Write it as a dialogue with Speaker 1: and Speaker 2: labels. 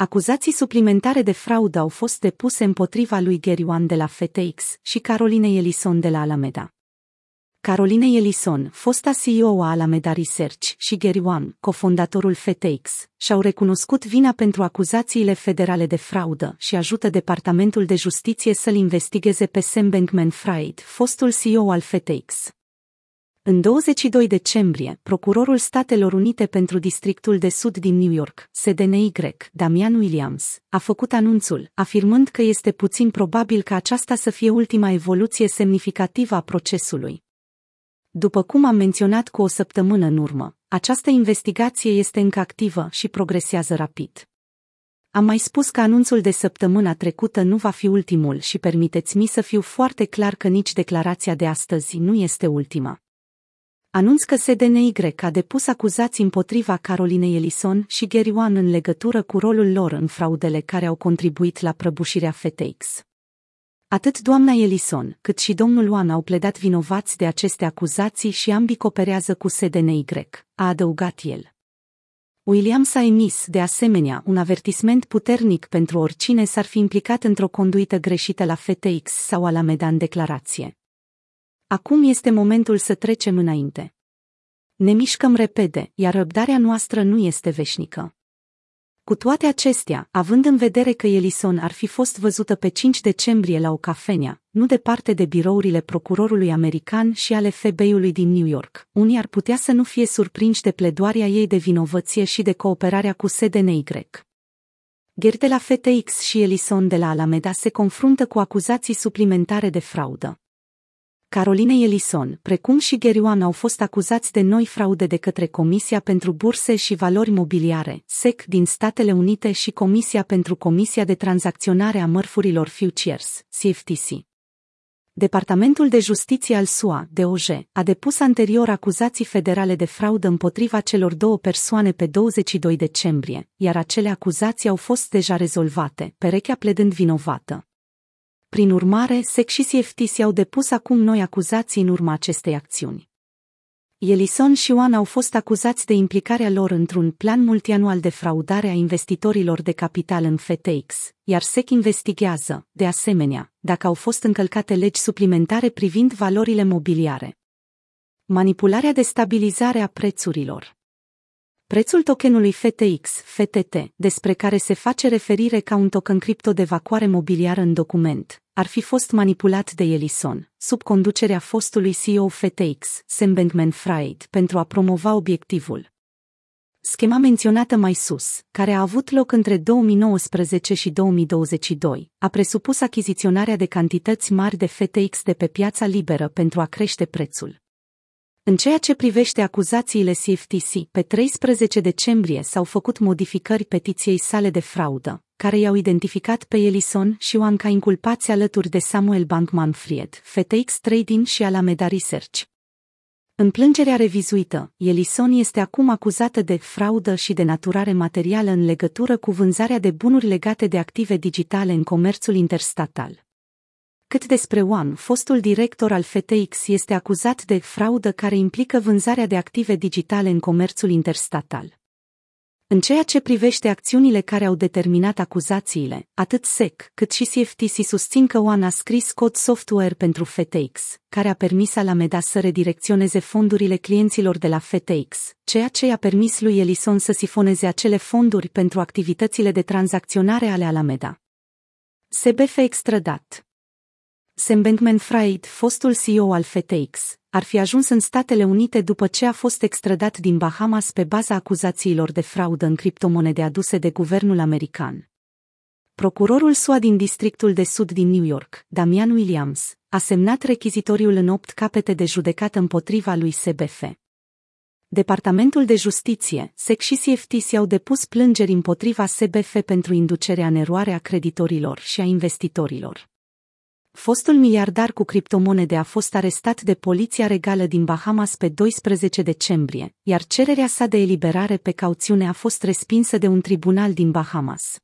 Speaker 1: Acuzații suplimentare de fraudă au fost depuse împotriva lui Gary Wan de la FTX și Caroline Ellison de la Alameda. Caroline Ellison, fosta CEO a Alameda Research, și Gary Wan, cofondatorul FTX, și-au recunoscut vina pentru acuzațiile federale de fraudă și ajută Departamentul de Justiție să-l investigeze pe Sam Bankman-Fried, fostul CEO al FTX. În 22 decembrie, procurorul Statelor Unite pentru Districtul de Sud din New York, SDNY, Damian Williams, a făcut anunțul, afirmând că este puțin probabil ca aceasta să fie ultima evoluție semnificativă a procesului. După cum am menționat cu o săptămână în urmă, această investigație este încă activă și progresează rapid. Am mai spus că anunțul de săptămâna trecută nu va fi ultimul și permiteți-mi să fiu foarte clar că nici declarația de astăzi nu este ultima anunț că SDNY a depus acuzații împotriva Carolinei Ellison și Gary One în legătură cu rolul lor în fraudele care au contribuit la prăbușirea FTX. Atât doamna Ellison, cât și domnul One au pledat vinovați de aceste acuzații și ambii cooperează cu SDNY, a adăugat el. Williams a emis, de asemenea, un avertisment puternic pentru oricine s-ar fi implicat într-o conduită greșită la FTX sau Alameda în declarație. Acum este momentul să trecem înainte. Ne mișcăm repede, iar răbdarea noastră nu este veșnică. Cu toate acestea, având în vedere că Elison ar fi fost văzută pe 5 decembrie la o cafenea, nu departe de birourile procurorului american și ale FBI-ului din New York, unii ar putea să nu fie surprinși de pledoaria ei de vinovăție și de cooperarea cu SDNY. Gert de la FTX și Elison de la Alameda se confruntă cu acuzații suplimentare de fraudă. Caroline Ellison, precum și Gary Wan au fost acuzați de noi fraude de către Comisia pentru Burse și Valori Mobiliare, SEC din Statele Unite și Comisia pentru Comisia de Tranzacționare a Mărfurilor Futures, CFTC. Departamentul de Justiție al SUA, DOJ, a depus anterior acuzații federale de fraudă împotriva celor două persoane pe 22 decembrie, iar acele acuzații au fost deja rezolvate, perechea pledând vinovată. Prin urmare, SEC și CFTC au depus acum noi acuzații în urma acestei acțiuni. Elison și Oan au fost acuzați de implicarea lor într-un plan multianual de fraudare a investitorilor de capital în FTX, iar SEC investigează, de asemenea, dacă au fost încălcate legi suplimentare privind valorile mobiliare. Manipularea de stabilizare a prețurilor Prețul tokenului FTX, FTT, despre care se face referire ca un token cripto de vacuare mobiliară în document, ar fi fost manipulat de Ellison, sub conducerea fostului CEO FTX, Sam Bankman-Fried, pentru a promova obiectivul. Schema menționată mai sus, care a avut loc între 2019 și 2022, a presupus achiziționarea de cantități mari de FTX de pe piața liberă pentru a crește prețul. În ceea ce privește acuzațiile CFTC, pe 13 decembrie s-au făcut modificări petiției sale de fraudă, care i-au identificat pe Ellison și Oan ca inculpați alături de Samuel Bankman-Fried, FTX Trading și Alameda Research. În plângerea revizuită, Ellison este acum acuzată de fraudă și de naturare materială în legătură cu vânzarea de bunuri legate de active digitale în comerțul interstatal. Cât despre One, fostul director al FTX este acuzat de fraudă care implică vânzarea de active digitale în comerțul interstatal. În ceea ce privește acțiunile care au determinat acuzațiile, atât SEC cât și CFTC susțin că One a scris cod software pentru FTX, care a permis Alameda să redirecționeze fondurile clienților de la FTX, ceea ce i-a permis lui Ellison să sifoneze acele fonduri pentru activitățile de tranzacționare ale Alameda. SBF extradat Sam Bankman-Fried, fostul CEO al FTX, ar fi ajuns în Statele Unite după ce a fost extradat din Bahamas pe baza acuzațiilor de fraudă în criptomonede aduse de guvernul american. Procurorul SUA din Districtul de Sud din New York, Damian Williams, a semnat rechizitoriul în opt capete de judecată împotriva lui SBF. Departamentul de Justiție, SEC și CFTC au depus plângeri împotriva SBF pentru inducerea în eroare a creditorilor și a investitorilor. Fostul miliardar cu criptomonede a fost arestat de poliția regală din Bahamas pe 12 decembrie, iar cererea sa de eliberare pe cauțiune a fost respinsă de un tribunal din Bahamas.